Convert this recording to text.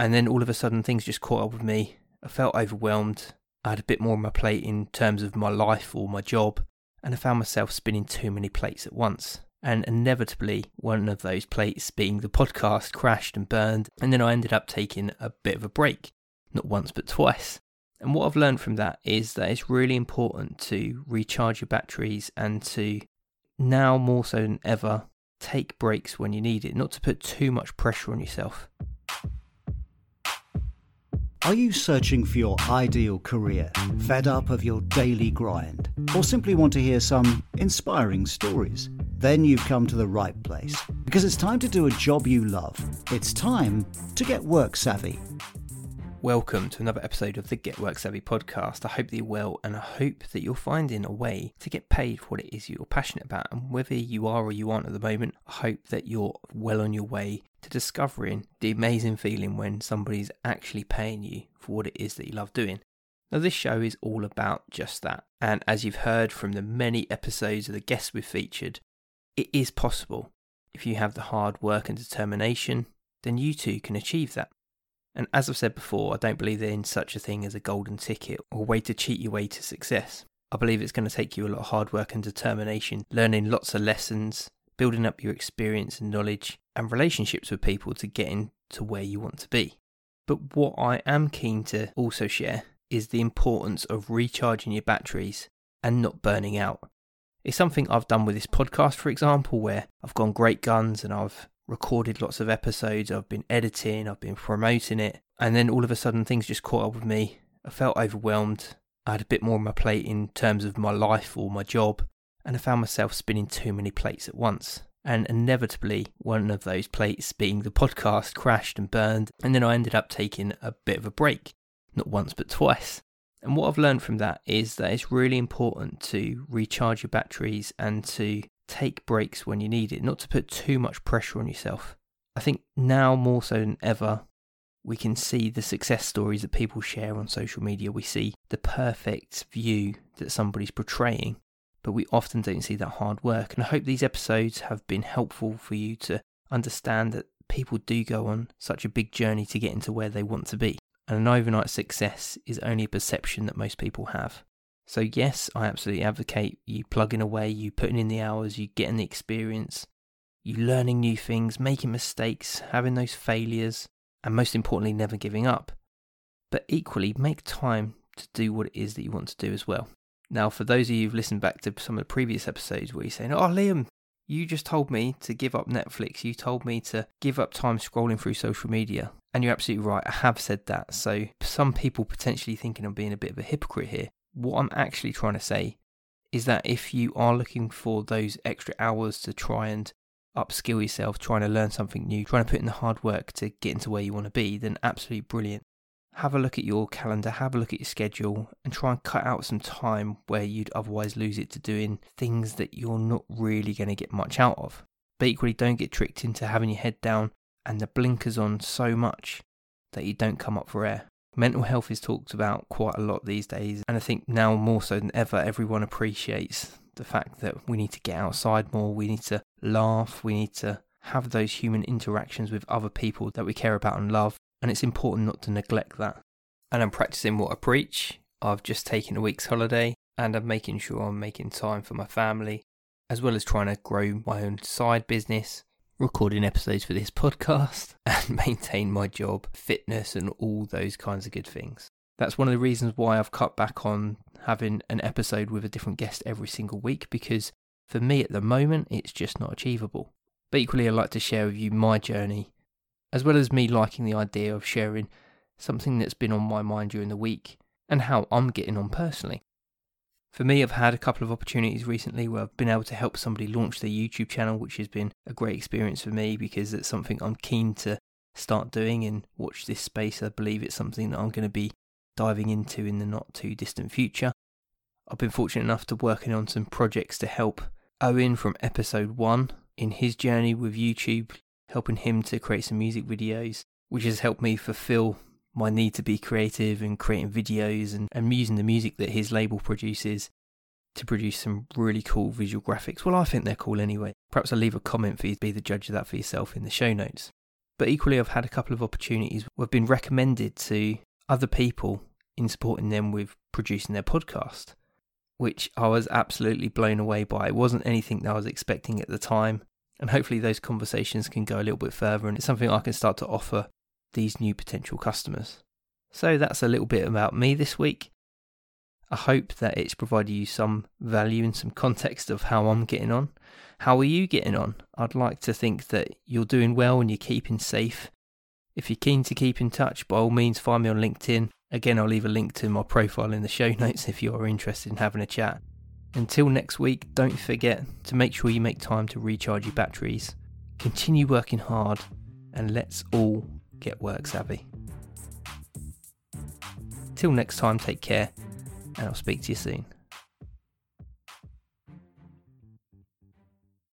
And then all of a sudden, things just caught up with me. I felt overwhelmed. I had a bit more on my plate in terms of my life or my job, and I found myself spinning too many plates at once. And inevitably, one of those plates being the podcast crashed and burned, and then I ended up taking a bit of a break, not once but twice. And what I've learned from that is that it's really important to recharge your batteries and to now more so than ever take breaks when you need it, not to put too much pressure on yourself. Are you searching for your ideal career, fed up of your daily grind, or simply want to hear some inspiring stories? Then you've come to the right place because it's time to do a job you love. It's time to get work savvy. Welcome to another episode of the Get Work Savvy podcast. I hope that you're well and I hope that you're finding a way to get paid for what it is you're passionate about. And whether you are or you aren't at the moment, I hope that you're well on your way to discovering the amazing feeling when somebody's actually paying you for what it is that you love doing. Now, this show is all about just that. And as you've heard from the many episodes of the guests we've featured, it is possible. If you have the hard work and determination, then you too can achieve that. And as I've said before, I don't believe in such a thing as a golden ticket or way to cheat your way to success. I believe it's going to take you a lot of hard work and determination, learning lots of lessons, building up your experience and knowledge, and relationships with people to get into where you want to be. But what I am keen to also share is the importance of recharging your batteries and not burning out. It's something I've done with this podcast, for example, where I've gone great guns and I've recorded lots of episodes, I've been editing, I've been promoting it, and then all of a sudden things just caught up with me. I felt overwhelmed. I had a bit more on my plate in terms of my life or my job, and I found myself spinning too many plates at once. And inevitably, one of those plates being the podcast crashed and burned, and then I ended up taking a bit of a break, not once but twice. And what I've learned from that is that it's really important to recharge your batteries and to take breaks when you need it, not to put too much pressure on yourself. I think now more so than ever, we can see the success stories that people share on social media. We see the perfect view that somebody's portraying, but we often don't see that hard work. And I hope these episodes have been helpful for you to understand that people do go on such a big journey to get into where they want to be. And an overnight success is only a perception that most people have. So, yes, I absolutely advocate you plugging away, you putting in the hours, you getting the experience, you learning new things, making mistakes, having those failures, and most importantly, never giving up. But equally, make time to do what it is that you want to do as well. Now, for those of you who've listened back to some of the previous episodes where you're saying, Oh, Liam, you just told me to give up Netflix, you told me to give up time scrolling through social media. And you're absolutely right, I have said that. So, some people potentially thinking I'm being a bit of a hypocrite here what I'm actually trying to say is that if you are looking for those extra hours to try and upskill yourself, trying to learn something new, trying to put in the hard work to get into where you want to be, then absolutely brilliant. Have a look at your calendar, have a look at your schedule, and try and cut out some time where you'd otherwise lose it to doing things that you're not really going to get much out of. But equally, don't get tricked into having your head down and the blinkers on so much that you don't come up for air. Mental health is talked about quite a lot these days, and I think now more so than ever, everyone appreciates the fact that we need to get outside more, we need to laugh, we need to have those human interactions with other people that we care about and love, and it's important not to neglect that. And I'm practicing what I preach. I've just taken a week's holiday, and I'm making sure I'm making time for my family, as well as trying to grow my own side business recording episodes for this podcast and maintain my job, fitness, and all those kinds of good things. That's one of the reasons why I've cut back on having an episode with a different guest every single week because for me at the moment it's just not achievable. But equally, I'd like to share with you my journey, as well as me liking the idea of sharing something that's been on my mind during the week and how I'm getting on personally. For me, I've had a couple of opportunities recently where I've been able to help somebody launch their YouTube channel, which has been a great experience for me because it's something I'm keen to start doing and watch this space. I believe it's something that I'm going to be diving into in the not too distant future. I've been fortunate enough to working on some projects to help Owen from episode one in his journey with YouTube, helping him to create some music videos, which has helped me fulfill my need to be creative and creating videos and, and using the music that his label produces to produce some really cool visual graphics. Well, I think they're cool anyway. Perhaps I'll leave a comment for you to be the judge of that for yourself in the show notes. But equally, I've had a couple of opportunities where I've been recommended to other people in supporting them with producing their podcast, which I was absolutely blown away by. It wasn't anything that I was expecting at the time. And hopefully, those conversations can go a little bit further and it's something I can start to offer these new potential customers. So, that's a little bit about me this week. I hope that it's provided you some value and some context of how I'm getting on. How are you getting on? I'd like to think that you're doing well and you're keeping safe. If you're keen to keep in touch, by all means, find me on LinkedIn. Again, I'll leave a link to my profile in the show notes if you are interested in having a chat. Until next week, don't forget to make sure you make time to recharge your batteries. Continue working hard, and let's all get work savvy. Till next time, take care and I'll speak to you soon.